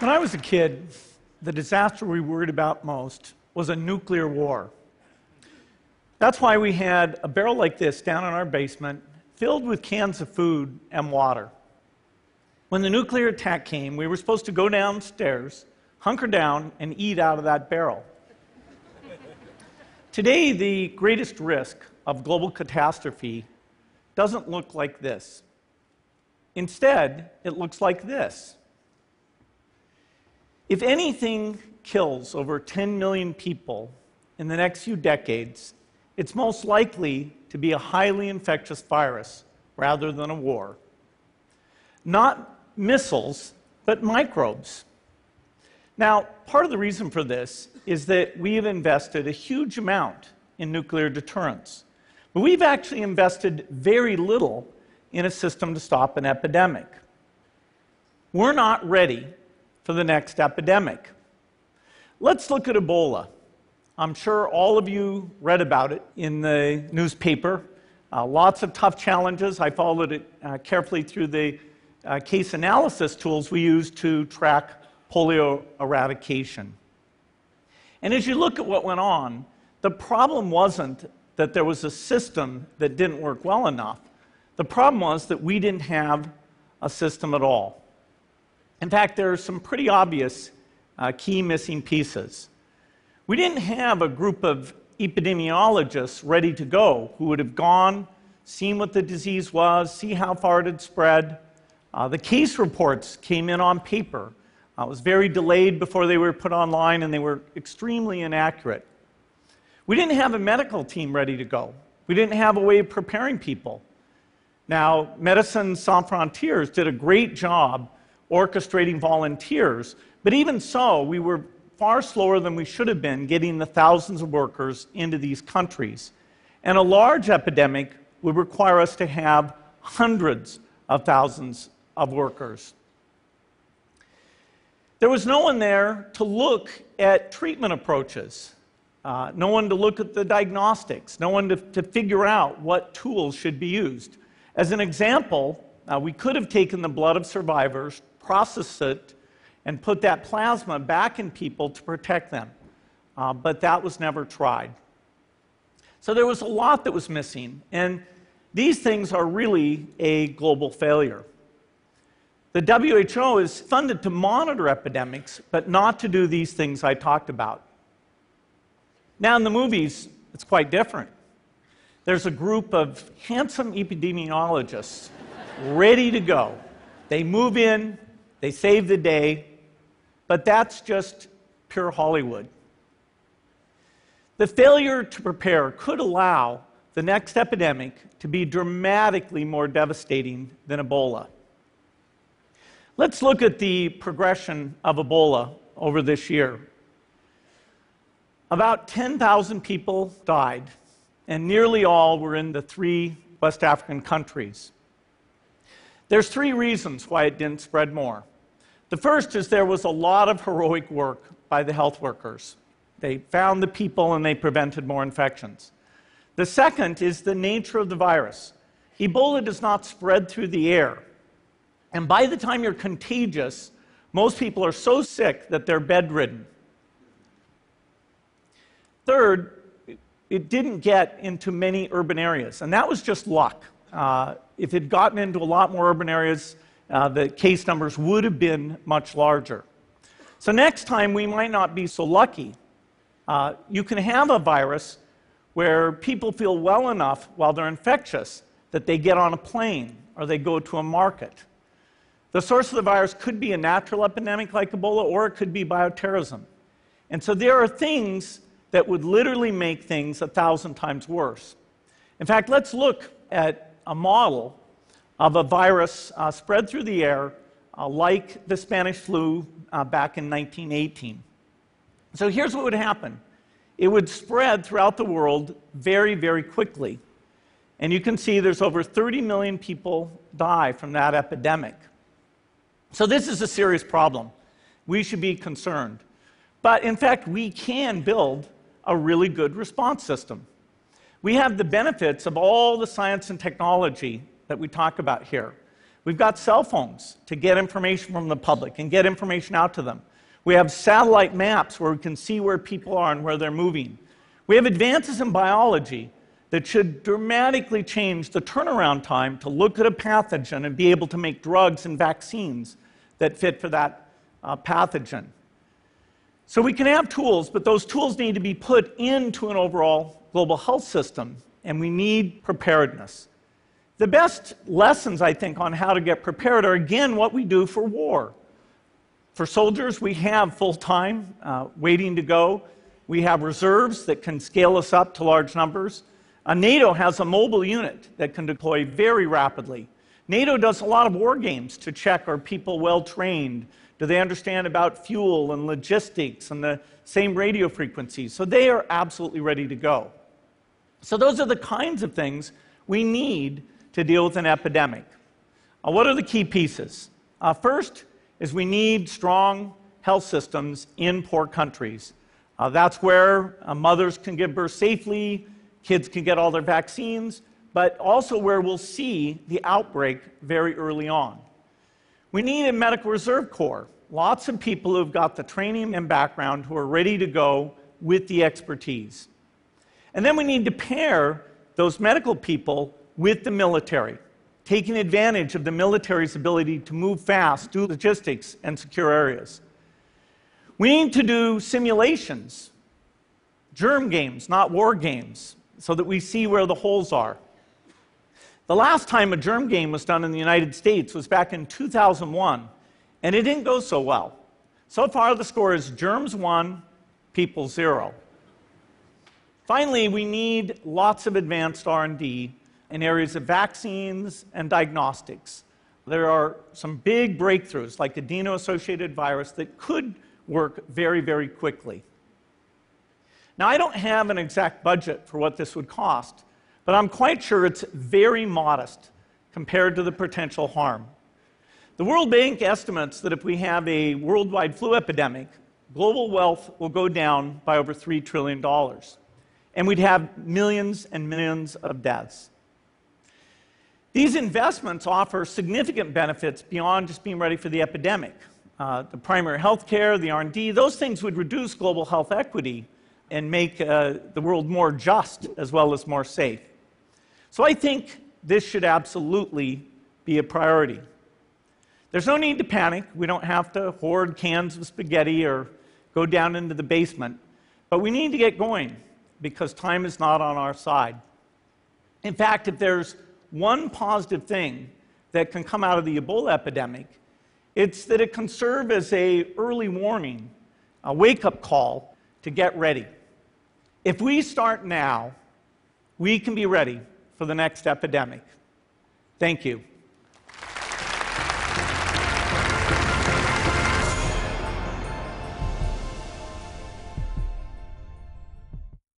When I was a kid, the disaster we worried about most was a nuclear war. That's why we had a barrel like this down in our basement filled with cans of food and water. When the nuclear attack came, we were supposed to go downstairs, hunker down, and eat out of that barrel. Today, the greatest risk of global catastrophe doesn't look like this. Instead, it looks like this. If anything kills over 10 million people in the next few decades, it's most likely to be a highly infectious virus rather than a war. Not missiles, but microbes. Now, part of the reason for this is that we have invested a huge amount in nuclear deterrence. But we've actually invested very little in a system to stop an epidemic. We're not ready for the next epidemic. Let's look at Ebola. I'm sure all of you read about it in the newspaper. Uh, lots of tough challenges. I followed it uh, carefully through the uh, case analysis tools we use to track polio eradication. And as you look at what went on, the problem wasn't that there was a system that didn't work well enough. The problem was that we didn't have a system at all. In fact, there are some pretty obvious uh, key missing pieces. We didn't have a group of epidemiologists ready to go who would have gone, seen what the disease was, see how far it had spread. Uh, the case reports came in on paper. Uh, it was very delayed before they were put online, and they were extremely inaccurate. We didn't have a medical team ready to go. We didn't have a way of preparing people. Now, Médecins Sans Frontières did a great job orchestrating volunteers, but even so, we were far slower than we should have been getting the thousands of workers into these countries. And a large epidemic would require us to have hundreds of thousands of workers. There was no one there to look at treatment approaches. Uh, no one to look at the diagnostics, no one to, to, figure out what tools should be used. As an example, uh, we could have taken the blood of survivors, processed it, and put that plasma back in people to protect them, uh, but that was never tried. So there was a lot that was missing, and these things are really a global failure. The WHO is funded to monitor epidemics, but not to do these things I talked about. Now, in the movies, it's quite different. There's a group of handsome epidemiologists ready to go. They move in, they save the day, but that's just pure Hollywood. The failure to prepare could allow the next epidemic to be dramatically more devastating than Ebola. Let's look at the progression of Ebola over this year. About 10,000 people died, and nearly all were in the three West African countries. There's three reasons why it didn't spread more. The first is there was a lot of heroic work by the health workers. They found the people and they prevented more infections. The second is the nature of the virus. Ebola does not spread through the air. And by the time you're contagious, most people are so sick that they're bedridden. Third, it didn't get into many urban areas, and that was just luck. Uh, if it had gotten into a lot more urban areas, uh, the case numbers would have been much larger. So, next time we might not be so lucky. Uh, you can have a virus where people feel well enough while they're infectious that they get on a plane or they go to a market. The source of the virus could be a natural epidemic like Ebola, or it could be bioterrorism. And so there are things that would literally make things a thousand times worse. In fact, let's look at a model of a virus uh, spread through the air uh, like the Spanish flu uh, back in 1918. So here's what would happen it would spread throughout the world very, very quickly. And you can see there's over 30 million people die from that epidemic. So this is a serious problem. We should be concerned. But in fact, we can build a really good response system. We have the benefits of all the science and technology that we talk about here. We've got cell phones to get information from the public and get information out to them. We have satellite maps where we can see where people are and where they're moving. We have advances in biology that should dramatically change the turnaround time to look at a pathogen and be able to make drugs and vaccines that fit for that uh, pathogen. So we can have tools, but those tools need to be put into an overall global health system, and we need preparedness. The best lessons, I think, on how to get prepared are again what we do for war. For soldiers, we have full time uh, waiting to go. We have reserves that can scale us up to large numbers. Uh, NATO has a mobile unit that can deploy very rapidly. NATO does a lot of war games to check are people well trained? Do they understand about fuel and logistics and the same radio frequencies? So they are absolutely ready to go. So, those are the kinds of things we need to deal with an epidemic. Uh, what are the key pieces? Uh, first is we need strong health systems in poor countries. Uh, that's where uh, mothers can give birth safely, kids can get all their vaccines, but also where we'll see the outbreak very early on. We need a medical reserve corps, lots of people who've got the training and background who are ready to go with the expertise. And then we need to pair those medical people with the military, taking advantage of the military's ability to move fast, do logistics, and secure areas. We need to do simulations, germ games, not war games, so that we see where the holes are. The last time a germ game was done in the United States was back in 2001, and it didn't go so well. So far, the score is germs 1, people 0. Finally, we need lots of advanced R&D in areas of vaccines and diagnostics. There are some big breakthroughs, like the adeno-associated virus, that could work very, very quickly. Now, I don't have an exact budget for what this would cost, but I'm quite sure it's very modest compared to the potential harm. The World Bank estimates that if we have a worldwide flu epidemic, global wealth will go down by over $3 trillion, and we'd have millions and millions of deaths. These investments offer significant benefits beyond just being ready for the epidemic. Uh, the primary health care, the R&D, those things would reduce global health equity and make uh, the world more just as well as more safe. So I think this should absolutely be a priority. There's no need to panic. We don't have to hoard cans of spaghetti or go down into the basement. But we need to get going because time is not on our side. In fact, if there's one positive thing that can come out of the Ebola epidemic, it's that it can serve as a early warning, a wake-up call to get ready. If we start now, we can be ready for the next epidemic. Thank you.